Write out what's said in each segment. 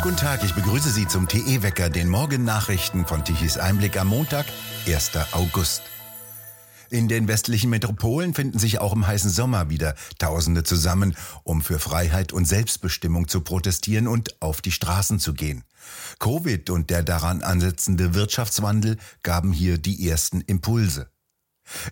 Guten Tag, ich begrüße Sie zum TE-Wecker, den Morgennachrichten von Tichys Einblick am Montag, 1. August. In den westlichen Metropolen finden sich auch im heißen Sommer wieder Tausende zusammen, um für Freiheit und Selbstbestimmung zu protestieren und auf die Straßen zu gehen. Covid und der daran ansetzende Wirtschaftswandel gaben hier die ersten Impulse.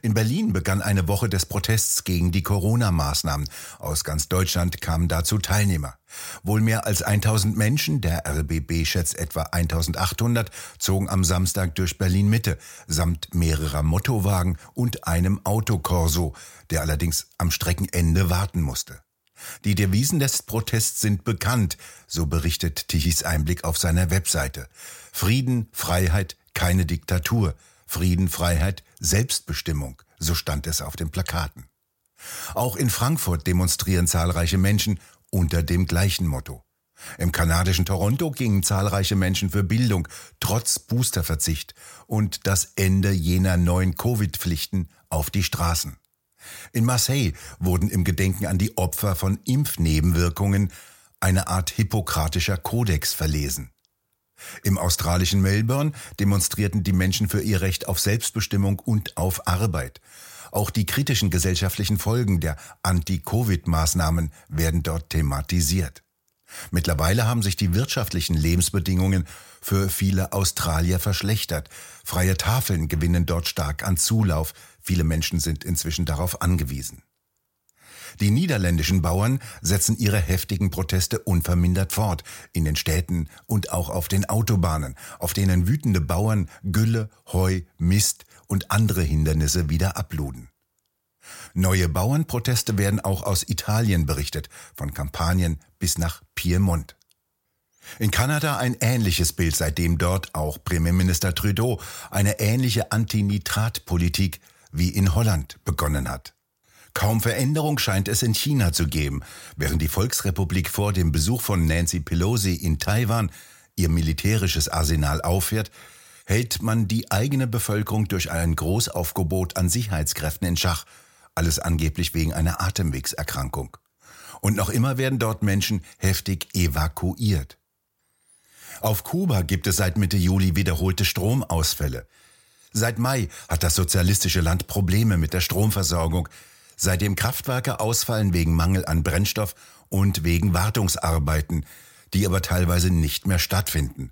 In Berlin begann eine Woche des Protests gegen die Corona-Maßnahmen. Aus ganz Deutschland kamen dazu Teilnehmer. Wohl mehr als 1000 Menschen, der RBB schätzt etwa 1800, zogen am Samstag durch Berlin Mitte, samt mehrerer Mottowagen und einem Autokorso, der allerdings am Streckenende warten musste. Die Devisen des Protests sind bekannt, so berichtet Tichys Einblick auf seiner Webseite. Frieden, Freiheit, keine Diktatur. Frieden, Freiheit, Selbstbestimmung, so stand es auf den Plakaten. Auch in Frankfurt demonstrieren zahlreiche Menschen unter dem gleichen Motto. Im kanadischen Toronto gingen zahlreiche Menschen für Bildung trotz Boosterverzicht und das Ende jener neuen Covid-Pflichten auf die Straßen. In Marseille wurden im Gedenken an die Opfer von Impfnebenwirkungen eine Art hippokratischer Kodex verlesen. Im australischen Melbourne demonstrierten die Menschen für ihr Recht auf Selbstbestimmung und auf Arbeit. Auch die kritischen gesellschaftlichen Folgen der Anti-Covid-Maßnahmen werden dort thematisiert. Mittlerweile haben sich die wirtschaftlichen Lebensbedingungen für viele Australier verschlechtert. Freie Tafeln gewinnen dort stark an Zulauf. Viele Menschen sind inzwischen darauf angewiesen. Die niederländischen Bauern setzen ihre heftigen Proteste unvermindert fort, in den Städten und auch auf den Autobahnen, auf denen wütende Bauern Gülle, Heu, Mist und andere Hindernisse wieder abluden. Neue Bauernproteste werden auch aus Italien berichtet, von Kampagnen bis nach Piemont. In Kanada ein ähnliches Bild, seitdem dort auch Premierminister Trudeau eine ähnliche Anti-Nitrat-Politik wie in Holland begonnen hat. Kaum Veränderung scheint es in China zu geben, während die Volksrepublik vor dem Besuch von Nancy Pelosi in Taiwan ihr militärisches Arsenal auffährt, hält man die eigene Bevölkerung durch ein Großaufgebot an Sicherheitskräften in Schach, alles angeblich wegen einer Atemwegserkrankung. Und noch immer werden dort Menschen heftig evakuiert. Auf Kuba gibt es seit Mitte Juli wiederholte Stromausfälle. Seit Mai hat das sozialistische Land Probleme mit der Stromversorgung, seitdem Kraftwerke ausfallen wegen Mangel an Brennstoff und wegen Wartungsarbeiten, die aber teilweise nicht mehr stattfinden.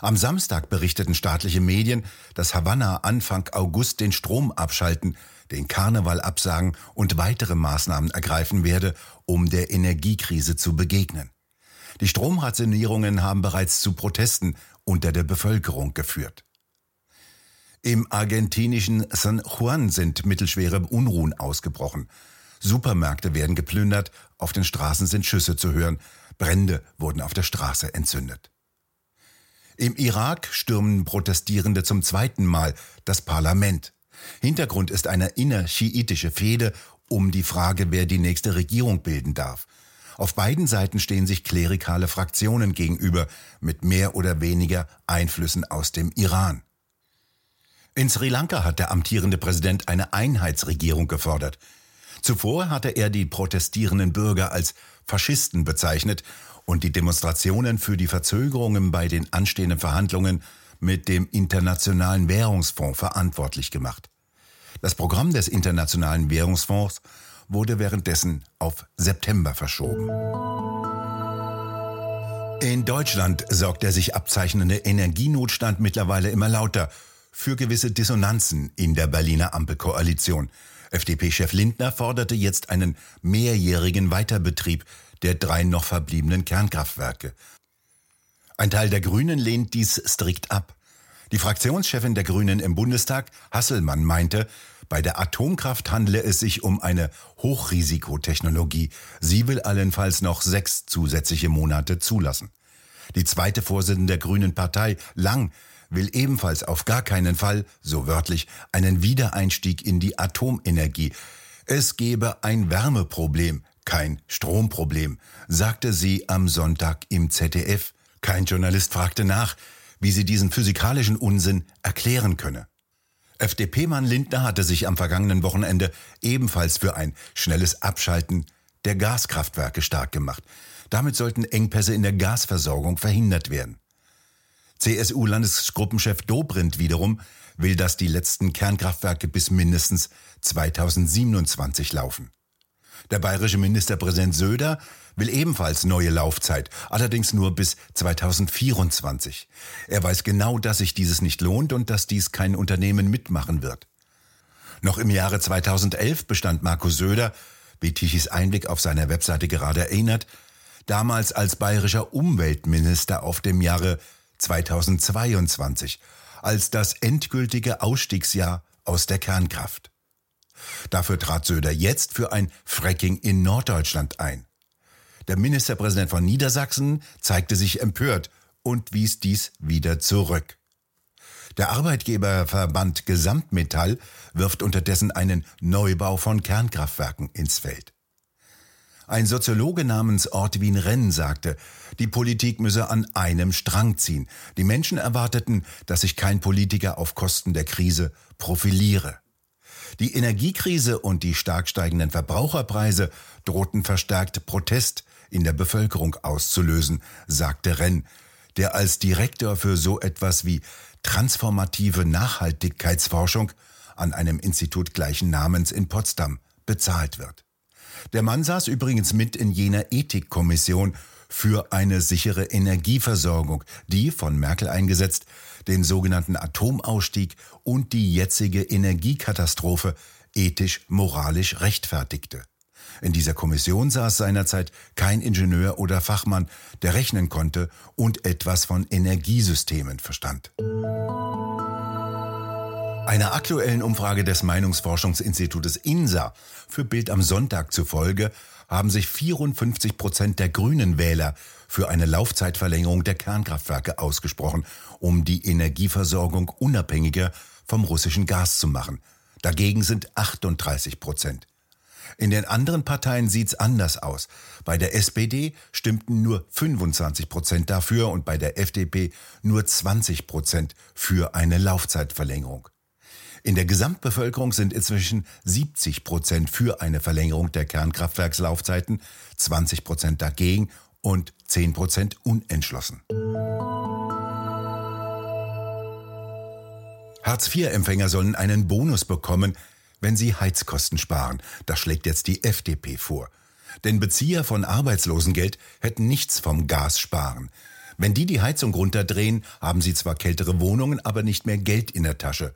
Am Samstag berichteten staatliche Medien, dass Havanna Anfang August den Strom abschalten, den Karneval absagen und weitere Maßnahmen ergreifen werde, um der Energiekrise zu begegnen. Die Stromrationierungen haben bereits zu Protesten unter der Bevölkerung geführt. Im argentinischen San Juan sind mittelschwere Unruhen ausgebrochen. Supermärkte werden geplündert, auf den Straßen sind Schüsse zu hören, Brände wurden auf der Straße entzündet. Im Irak stürmen Protestierende zum zweiten Mal das Parlament. Hintergrund ist eine innerschiitische Fehde um die Frage, wer die nächste Regierung bilden darf. Auf beiden Seiten stehen sich klerikale Fraktionen gegenüber mit mehr oder weniger Einflüssen aus dem Iran. In Sri Lanka hat der amtierende Präsident eine Einheitsregierung gefordert. Zuvor hatte er die protestierenden Bürger als Faschisten bezeichnet und die Demonstrationen für die Verzögerungen bei den anstehenden Verhandlungen mit dem Internationalen Währungsfonds verantwortlich gemacht. Das Programm des Internationalen Währungsfonds wurde währenddessen auf September verschoben. In Deutschland sorgt der sich abzeichnende Energienotstand mittlerweile immer lauter für gewisse Dissonanzen in der Berliner Ampelkoalition. FDP-Chef Lindner forderte jetzt einen mehrjährigen Weiterbetrieb der drei noch verbliebenen Kernkraftwerke. Ein Teil der Grünen lehnt dies strikt ab. Die Fraktionschefin der Grünen im Bundestag, Hasselmann, meinte, bei der Atomkraft handle es sich um eine Hochrisikotechnologie. Sie will allenfalls noch sechs zusätzliche Monate zulassen. Die zweite Vorsitzende der Grünen Partei, Lang, will ebenfalls auf gar keinen Fall, so wörtlich, einen Wiedereinstieg in die Atomenergie. Es gebe ein Wärmeproblem, kein Stromproblem, sagte sie am Sonntag im ZDF. Kein Journalist fragte nach, wie sie diesen physikalischen Unsinn erklären könne. FDP-Mann Lindner hatte sich am vergangenen Wochenende ebenfalls für ein schnelles Abschalten der Gaskraftwerke stark gemacht. Damit sollten Engpässe in der Gasversorgung verhindert werden. CSU-Landesgruppenchef Dobrindt wiederum will, dass die letzten Kernkraftwerke bis mindestens 2027 laufen. Der bayerische Ministerpräsident Söder will ebenfalls neue Laufzeit, allerdings nur bis 2024. Er weiß genau, dass sich dieses nicht lohnt und dass dies kein Unternehmen mitmachen wird. Noch im Jahre 2011 bestand Markus Söder, wie Tichys Einblick auf seiner Webseite gerade erinnert, damals als bayerischer Umweltminister auf dem Jahre 2022 als das endgültige Ausstiegsjahr aus der Kernkraft. Dafür trat Söder jetzt für ein Fracking in Norddeutschland ein. Der Ministerpräsident von Niedersachsen zeigte sich empört und wies dies wieder zurück. Der Arbeitgeberverband Gesamtmetall wirft unterdessen einen Neubau von Kernkraftwerken ins Feld. Ein Soziologe namens Ortwin Renn sagte, die Politik müsse an einem Strang ziehen. Die Menschen erwarteten, dass sich kein Politiker auf Kosten der Krise profiliere. Die Energiekrise und die stark steigenden Verbraucherpreise drohten verstärkt Protest in der Bevölkerung auszulösen, sagte Renn, der als Direktor für so etwas wie transformative Nachhaltigkeitsforschung an einem Institut gleichen Namens in Potsdam bezahlt wird. Der Mann saß übrigens mit in jener Ethikkommission für eine sichere Energieversorgung, die von Merkel eingesetzt den sogenannten Atomausstieg und die jetzige Energiekatastrophe ethisch-moralisch rechtfertigte. In dieser Kommission saß seinerzeit kein Ingenieur oder Fachmann, der rechnen konnte und etwas von Energiesystemen verstand. Einer aktuellen Umfrage des Meinungsforschungsinstitutes INSA für Bild am Sonntag zufolge haben sich 54 Prozent der grünen Wähler für eine Laufzeitverlängerung der Kernkraftwerke ausgesprochen, um die Energieversorgung unabhängiger vom russischen Gas zu machen. Dagegen sind 38 Prozent. In den anderen Parteien sieht's anders aus. Bei der SPD stimmten nur 25 Prozent dafür und bei der FDP nur 20 Prozent für eine Laufzeitverlängerung. In der Gesamtbevölkerung sind inzwischen 70 Prozent für eine Verlängerung der Kernkraftwerkslaufzeiten, 20 Prozent dagegen und 10 Prozent unentschlossen. Hartz-IV-Empfänger sollen einen Bonus bekommen, wenn sie Heizkosten sparen. Das schlägt jetzt die FDP vor. Denn Bezieher von Arbeitslosengeld hätten nichts vom Gas sparen. Wenn die die Heizung runterdrehen, haben sie zwar kältere Wohnungen, aber nicht mehr Geld in der Tasche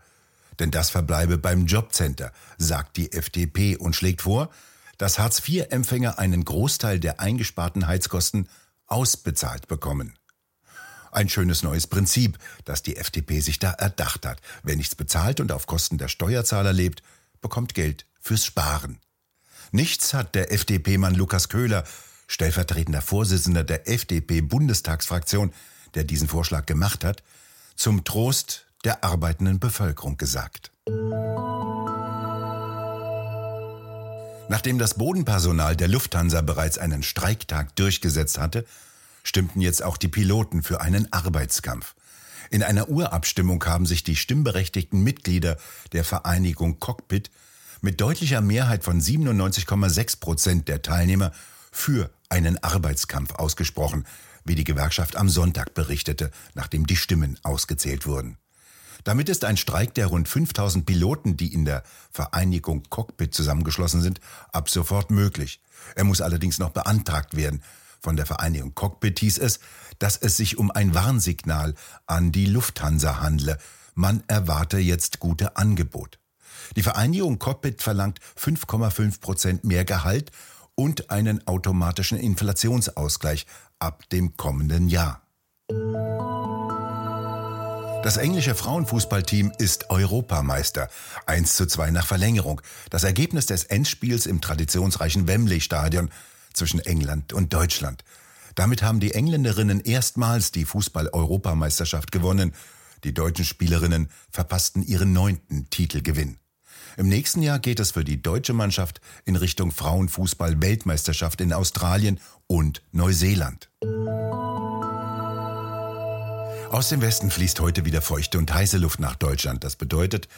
denn das verbleibe beim Jobcenter, sagt die FDP und schlägt vor, dass Hartz-IV-Empfänger einen Großteil der eingesparten Heizkosten ausbezahlt bekommen. Ein schönes neues Prinzip, das die FDP sich da erdacht hat. Wer nichts bezahlt und auf Kosten der Steuerzahler lebt, bekommt Geld fürs Sparen. Nichts hat der FDP-Mann Lukas Köhler, stellvertretender Vorsitzender der FDP-Bundestagsfraktion, der diesen Vorschlag gemacht hat, zum Trost der arbeitenden Bevölkerung gesagt. Nachdem das Bodenpersonal der Lufthansa bereits einen Streiktag durchgesetzt hatte, stimmten jetzt auch die Piloten für einen Arbeitskampf. In einer Urabstimmung haben sich die stimmberechtigten Mitglieder der Vereinigung Cockpit mit deutlicher Mehrheit von 97,6 Prozent der Teilnehmer für einen Arbeitskampf ausgesprochen, wie die Gewerkschaft am Sonntag berichtete, nachdem die Stimmen ausgezählt wurden. Damit ist ein Streik der rund 5000 Piloten, die in der Vereinigung Cockpit zusammengeschlossen sind, ab sofort möglich. Er muss allerdings noch beantragt werden. Von der Vereinigung Cockpit hieß es, dass es sich um ein Warnsignal an die Lufthansa handle. Man erwarte jetzt gute Angebot. Die Vereinigung Cockpit verlangt 5,5 Prozent mehr Gehalt und einen automatischen Inflationsausgleich ab dem kommenden Jahr. Das englische Frauenfußballteam ist Europameister. 1 zu 2 nach Verlängerung. Das Ergebnis des Endspiels im traditionsreichen Wembley-Stadion zwischen England und Deutschland. Damit haben die Engländerinnen erstmals die Fußball-Europameisterschaft gewonnen. Die deutschen Spielerinnen verpassten ihren neunten Titelgewinn. Im nächsten Jahr geht es für die deutsche Mannschaft in Richtung Frauenfußball-Weltmeisterschaft in Australien und Neuseeland. Aus dem Westen fließt heute wieder feuchte und heiße Luft nach Deutschland. Das bedeutet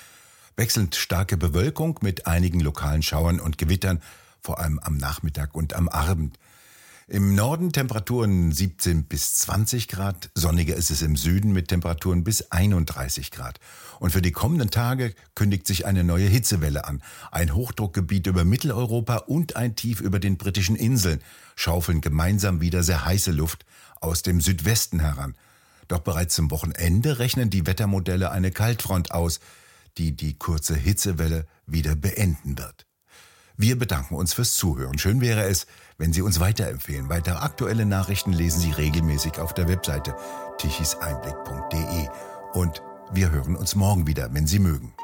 wechselnd starke Bewölkung mit einigen lokalen Schauern und Gewittern, vor allem am Nachmittag und am Abend. Im Norden Temperaturen 17 bis 20 Grad, sonniger ist es im Süden mit Temperaturen bis 31 Grad. Und für die kommenden Tage kündigt sich eine neue Hitzewelle an. Ein Hochdruckgebiet über Mitteleuropa und ein Tief über den britischen Inseln schaufeln gemeinsam wieder sehr heiße Luft aus dem Südwesten heran. Doch bereits zum Wochenende rechnen die Wettermodelle eine Kaltfront aus, die die kurze Hitzewelle wieder beenden wird. Wir bedanken uns fürs Zuhören. Schön wäre es, wenn Sie uns weiterempfehlen. Weitere aktuelle Nachrichten lesen Sie regelmäßig auf der Webseite tichiseinblick.de. Und wir hören uns morgen wieder, wenn Sie mögen.